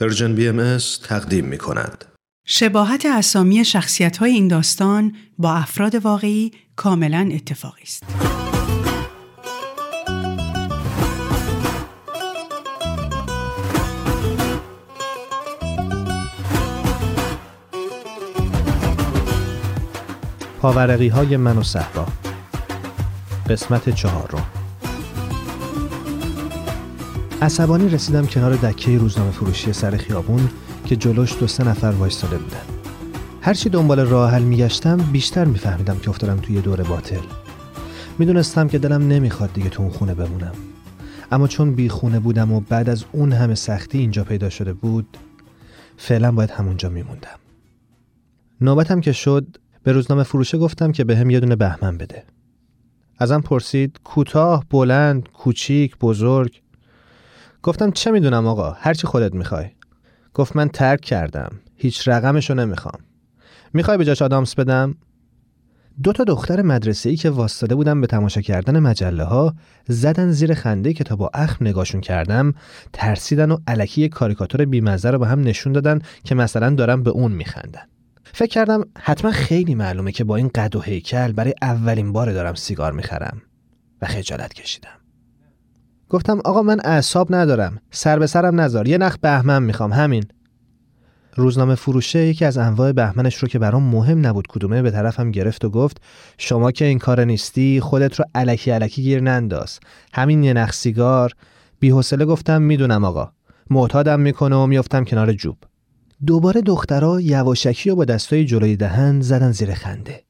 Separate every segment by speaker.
Speaker 1: پرژن بی ام تقدیم می کند.
Speaker 2: شباهت اسامی شخصیت های این داستان با افراد واقعی کاملا اتفاقی است.
Speaker 3: پاورقی های من و صحرا قسمت چهارم عصبانی رسیدم کنار دکه روزنامه فروشی سر خیابون که جلوش دو سه نفر وایستاده بودن. هرچی دنبال راه حل میگشتم بیشتر میفهمیدم که افتادم توی دور باطل. می‌دونستم که دلم نمی‌خواد دیگه تو اون خونه بمونم. اما چون بی خونه بودم و بعد از اون همه سختی اینجا پیدا شده بود فعلا باید همونجا میموندم. نوبتم که شد به روزنامه فروشه گفتم که به هم یه دونه بهمن بده. ازم پرسید کوتاه بلند کوچیک بزرگ؟ گفتم چه می‌دونم آقا؟ هرچی خودت می‌خوای. گفت من ترک کردم. هیچ رقمشو نمی‌خوام. می‌خوای به جاش آدامس بدم؟ دو تا دختر مدرسه ای که واستاده بودم به تماشا کردن مجله ها زدن زیر خنده که تا با اخم نگاشون کردم ترسیدن و علکی کاریکاتور بیمزه رو به هم نشون دادن که مثلا دارم به اون میخندن. فکر کردم حتما خیلی معلومه که با این قد و هیکل برای اولین بار دارم سیگار می‌خرم. و خجالت کشیدم. گفتم آقا من اعصاب ندارم سر به سرم نذار یه نخ بهمن می‌خوام همین. روزنامه فروشه یکی از انواع بهمنش رو که برام مهم نبود کدومه به طرفم گرفت و گفت شما که این کار نیستی خودت رو علکی علکی گیر ننداز. همین یه نخ سیگار. بیحوصله گفتم می‌دونم آقا. معتادم می‌کنه و میافتم کنار جوب. دوباره دخترها یواشکی و با دستای جلوی دهن زدن زیر خنده.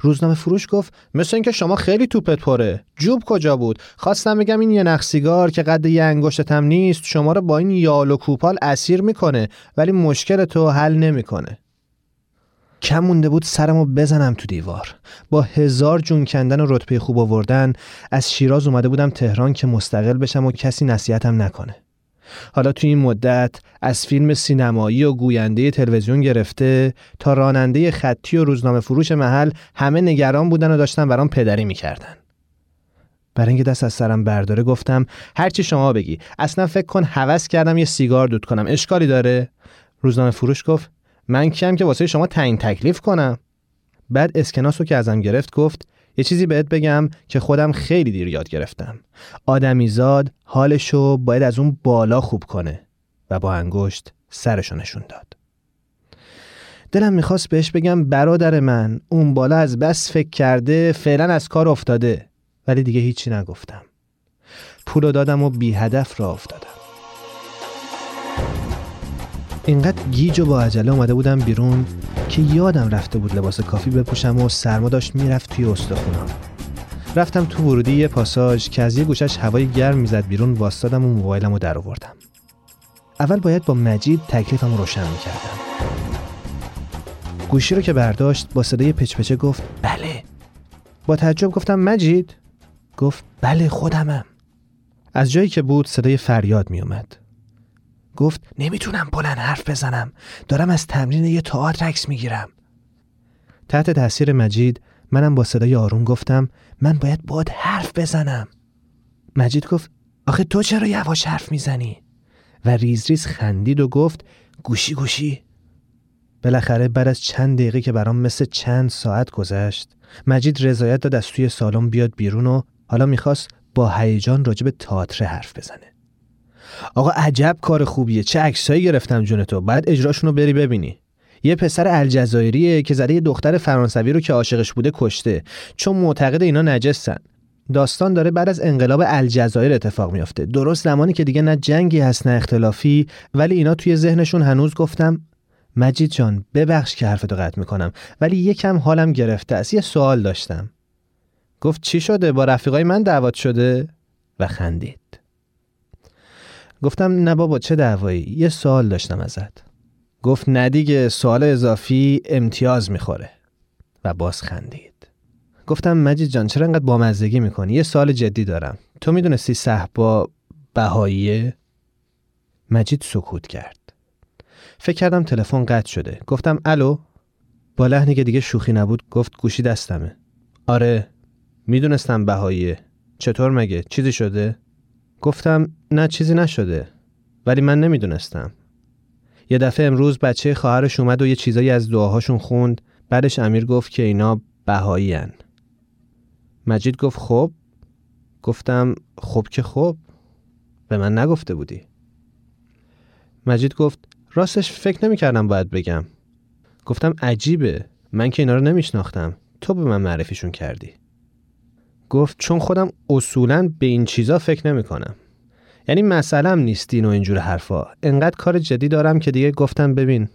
Speaker 3: روزنامه فروش گفت مثل اینکه شما خیلی توپت پره. جوب کجا بود؟ خواستم بگم این یه نخ سیگار که قد یه انگشتتم نیست شما رو با این یال و کوپال اسیر می‌کنه ولی مشکل تو حل نمی‌کنه. کم مونده بود سرمو بزنم تو دیوار. با هزار جون کندن و رتبه خوب آوردن از شیراز اومده بودم تهران که مستقل بشم و کسی نصیحتم نکنه. حالا تو این مدت از فیلم سینمایی و گوینده تلویزیون گرفته تا راننده خطی و روزنامه فروش محل همه نگران بودن و داشتن برام پدری می‌کردن. برای اینکه دست از سرم برداره گفتم هرچی شما بگی. اصلا فکر کن هوس کردم یه سیگار دود کنم. اشکالی داره؟ روزنامه فروش گفت من کیم که واسه شما تعیین تکلیف کنم؟ بعد اسکناسو که ازم گرفت گفت یه چیزی بهت بگم که خودم خیلی دیر یاد گرفتم. آدمیزاد حالشو باید از اون بالا خوب کنه و با انگشت سرشو نشون داد. دلم می‌خواست بهش بگم برادر من اون بالا از بس فکر کرده فعلا از کار افتاده ولی دیگه هیچی نگفتم. پولو دادم و بی هدف را افتادم. اینقدر گیج و با عجله اومده بودم بیرون که یادم رفته بود لباس کافی بپوشم و سرما داشت می‌رفت توی استخونم. رفتم تو ورودی یه پاساژ که از یه گوشش هوای گرم می‌زد بیرون واستادم و موبایلم رو در آوردم اول باید با مجید تکلیفم روشن می‌کردم. گوشی رو که برداشت با صدای پچپچه گفت بله. با تعجب گفتم مجید؟ گفت بله خودمم. از جایی که بود صدای فریاد میومد گفت نمی‌تونم بلند حرف بزنم. دارم از تمرین یه تئاتر عکس می‌گیرم. تحت تاثیر مجید منم با صدای آروم گفتم من باید باد حرف بزنم. مجید گفت آخه تو چرا یواش حرف می‌زنی؟ و ریز ریز خندید و گفت گوشی گوشی. بالاخره بعد از چند دقیقه که برام مثل چند ساعت گذشت مجید رضایت داد از توی سالن بیاد بیرون و حالا می‌خواست با هیجان راجب تئاتر حرف بزنه. آقا عجب کار خوبیه. چه عکسایی گرفتم جون تو. بعد اجراشونو بری ببینی. یه پسر الجزایریه که زده یه دختر فرانسوی رو که عاشقش بوده کشته. چون معتقد اینا نجسن داستان داره بعد از انقلاب الجزایر اتفاق میافته. درست زمانی که دیگه نه جنگی هست نه اختلافی ولی اینا توی ذهنشون هنوز گفتم مجید جان ببخش که حرفتو قطع می‌کنم ولی یکم حالم گرفته است. یه سوال داشتم. گفت چی شده؟ با رفیقای من دعوت شده؟ و خندید. گفتم نه بابا چه دعوایی؟ یه سوال داشتم ازت. گفت نه دیگه سوال اضافی امتیاز می‌خوره. و باز خندید. گفتم مجید جان چرا انقدر بامزدگی می‌کنی؟ یه سوال جدی دارم. تو می‌دونستی صحبا بهاییه؟ مجید سکوت کرد. فکر کردم تلفن قطع شده. گفتم الو؟ با لحنی که دیگه شوخی نبود گفت گوشی دستمه. آره می‌دونستم بهاییه. چطور مگه؟ چیزی شده؟ گفتم نه چیزی نشده ولی من نمی‌دونستم. یه دفعه امروز بچه خواهرش اومد و یه چیزایی از دعاهاشون خوند بعدش امیر گفت که اینا بهایی هن. مجید گفت خب؟ گفتم خب که خب؟ به من نگفته بودی. مجید گفت راستش فکر نمی‌کردم باید بگم. گفتم عجیبه من که اینا رو نمیشناختم. تو به من معرفیشون کردی. گفت چون خودم اصولا به این چیزا فکر نمی کنم. یعنی مسئلم نیست دین و اینجور حرفا. انقدر کار جدی دارم که دیگه گفتم ببین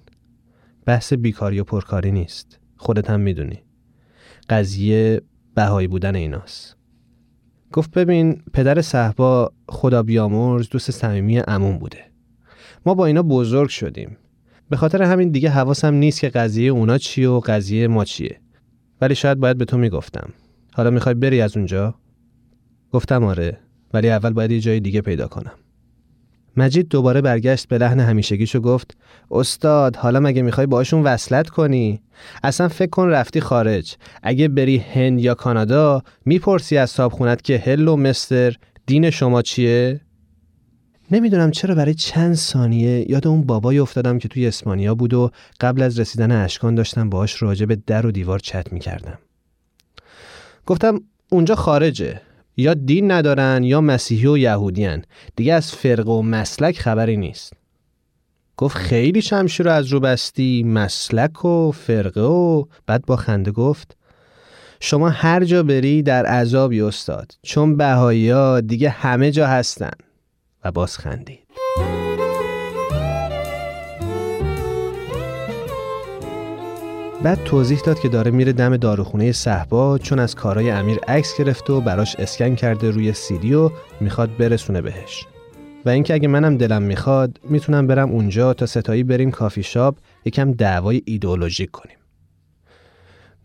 Speaker 3: بحث بیکاری و پرکاری نیست. خودت هم می‌دونی. قضیه بهایی بودن ایناست. گفت ببین پدر صحبا خدا بیامرز دوست صمیمی عموم بوده. ما با اینا بزرگ شدیم. به خاطر همین دیگه حواسم نیست که قضیه اونا چیه و قضیه ما چیه. ولی شاید باید به تو می‌گفتم. حالا می‌خوای بری از اونجا گفتم آره ولی اول باید یه جای دیگه پیدا کنم مجید دوباره برگشت به لحن همیشگیشو گفت استاد حالا مگه می‌خوای باشون وصلت کنی؟ اصلا فکر کن رفتی خارج اگه بری هند یا کانادا می‌پرسی از صابخونت که هلو مستر دین شما چیه؟ نمی‌دونم چرا برای چند ثانیه یاد اون بابایی افتادم که توی اسپانیا بود و قبل از رسیدن اشکان داشتم باهاش راجع به در و دیوار چت می‌کردم. گفتم اونجا خارجه. یا دین ندارن یا مسیحی و یهودیان. دیگه از فرق و مسلک خبری نیست. گفت خیلی شمشیر رو از رو بستی مسلک و فرقه و بعد با خنده گفت شما هر جا بری در عذابی استاد. چون بهایی ها دیگه همه جا هستن. و باز خندید. بعد توضیح داد که داره میره دم داروخونه صحبا چون از کارای امیر عکس گرفته و براش اسکن کرده روی سیدی و می‌خواد برسونه بهش. و اینکه اگه منم دلم می‌خواد می‌تونم برم اونجا تا ستایی بریم کافی شاپ یکم دعوای ایدئولوژیک کنیم.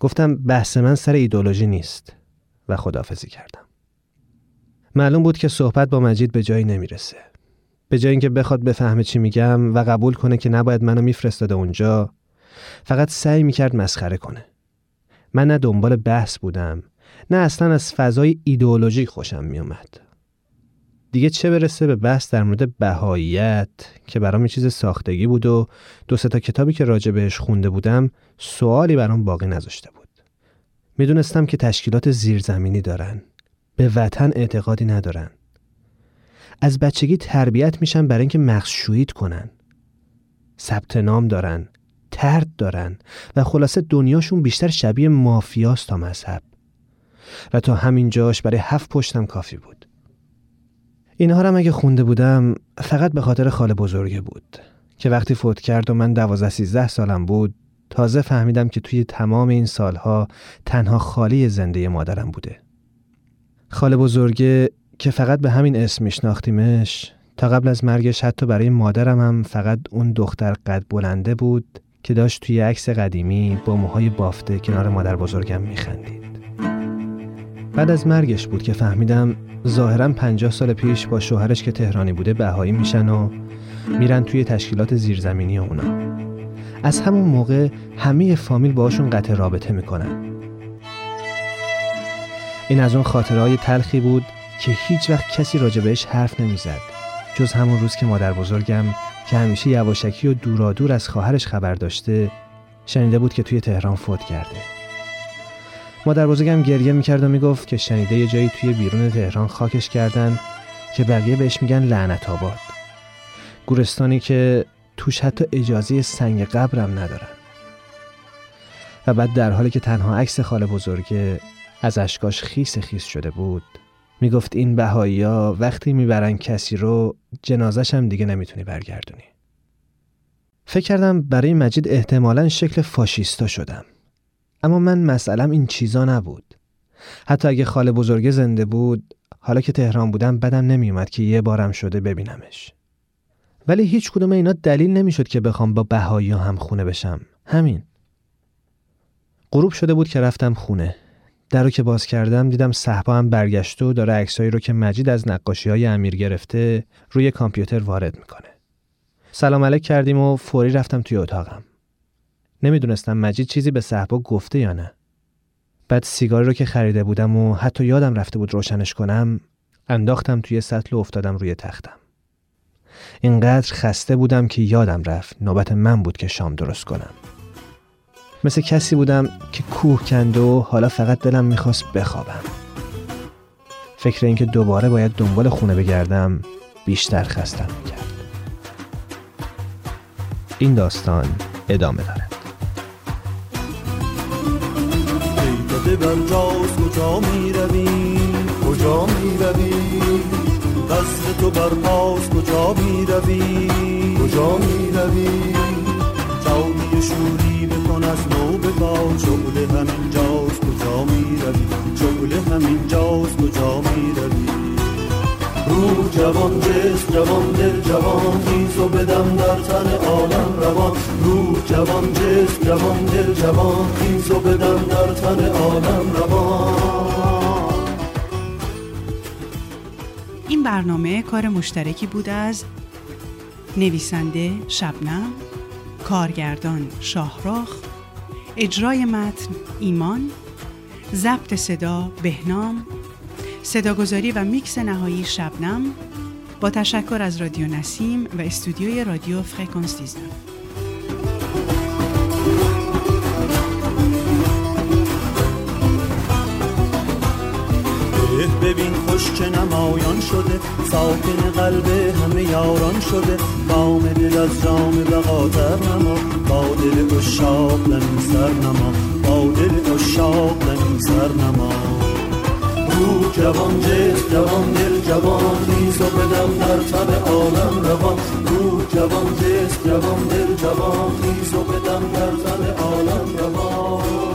Speaker 3: گفتم بحث من سر ایدئولوژی نیست و خدافزی کردم. معلوم بود که صحبت با مجید به جایی نمی‌رسه. به جای اینکه بخواد بفهمه چی میگم و قبول کنه که نباید منو میفرستاده اونجا فقط سعی می‌کرد مسخره کنه. من نه دنبال بحث بودم نه اصلا از فضای ایدئولوژی خوشم میومد دیگه چه برسه به بحث در مورد بهاییت که برام یه چیز ساختگی بود و دو تا کتابی که راجع بهش خونده بودم سوالی برام باقی نذاشته بود. می‌دونستم که تشکیلات زیرزمینی دارن به وطن اعتقادی ندارن. از بچگی تربیت میشن برای اینکه مخشویت کنن. ثبت نام دارن. ترد دارن و خلاصه دنیاشون بیشتر شبیه مافیاست تا مذهب. و تا همین جاش برای هفت پشتم کافی بود. اینها رو اگه خونده بودم فقط به خاطر خاله بزرگه بود که وقتی فوت کرد و من دوازده سیزده سالم بود تازه فهمیدم که توی تمام این سالها تنها خالی زنده مادرم بوده. خاله بزرگه که فقط به همین اسم میشناختیمش تا قبل از مرگش حتی برای مادرم هم فقط اون دختر قد بلنده بود که داشت توی عکس قدیمی با موهای بافته کنار مادر بزرگم میخندید. بعد از مرگش بود که فهمیدم ظاهرا پنجاه سال پیش با شوهرش که تهرانی بوده بهایی میشن و میرن توی تشکیلات زیرزمینی اونا. از همون موقع همه فامیل باشون قطع رابطه می‌کنن. این از اون خاطرهای تلخی بود که هیچ وقت کسی راجبش حرف نمی‌زد جز همون روز که مادر بزرگم که همیشه یواشکی و دورادور از خواهرش خبر داشته شنیده بود که توی تهران فوت کرده. مادر بزرگم گریه می‌کرد و می‌گفت که شنیده یه جایی توی بیرون تهران خاکش کردن که بقیه بهش میگن لعنت آباد. گورستانی که توش حتی اجازه سنگ قبرم ندارن. و بعد در حالی که تنها عکس خاله بزرگه از اشکاش خیس خیس شده بود. می‌گفت این بهایی ها وقتی می‌برن کسی رو جنازش هم دیگه نمی‌تونی برگردونی. فکر کردم برای مجید احتمالا شکل فاشیستا شدم. اما من مسئلم این چیزا نبود. حتی اگه خاله بزرگه زنده بود حالا که تهران بودم بدم نمیومد که یه بارم شده ببینمش. ولی هیچ کدوم اینا دلیل نمی‌شد که بخوام با بهایی هم خونه بشم. همین. غروب شده بود که رفتم خونه. در رو که باز کردم دیدم صحبا هم برگشته و داره عکسایی رو که مجید از نقاشی های امیر گرفته روی کامپیوتر وارد می‌کنه. سلام علیک کردیم و فوری رفتم توی اتاقم. نمی‌دونستم مجید چیزی به صحبا گفته یا نه. بعد سیگاری رو که خریده بودم و حتی یادم رفته بود روشنش کنم انداختم توی سطل و افتادم روی تختم. اینقدر خسته بودم که یادم رفت نوبت من بود که شام درست کنم مثل کسی بودم که کوه کنده و حالا فقط دلم می‌خواست بخوابم. فکر اینکه دوباره باید دنبال خونه بگردم بیشتر خستم می‌کرد. این داستان ادامه دارد.
Speaker 4: کجا می روی کجا می روی وصل تو بر پاس کجا می روی کجا می روی جوان دل جوان خیز بدم در تن عالم روان. رو جوان جس جوان دل جوان خیز بدم در تن عالم روان.
Speaker 2: این برنامه کار مشترکی بود از نویسنده شبنم کارگردان شاهراخ اجرای متن ایمان ضبط صدا بهنام صداگذاری و میکس نهایی شبنم با تشکر از رادیو نسیم و استودیوی رادیو فرکانس 19
Speaker 4: ببین خوش که نمایان شده ساکن قلب همه یاران شده. بام دل از جام بقاتر نما با دل اشاق سر نما با دل اشاق سر نما. رو جوان جس جوان جوان نیز و بدم در تن عالم روان روح جوان جسم جوان دل جوان نیز و بدم در تن عالم روان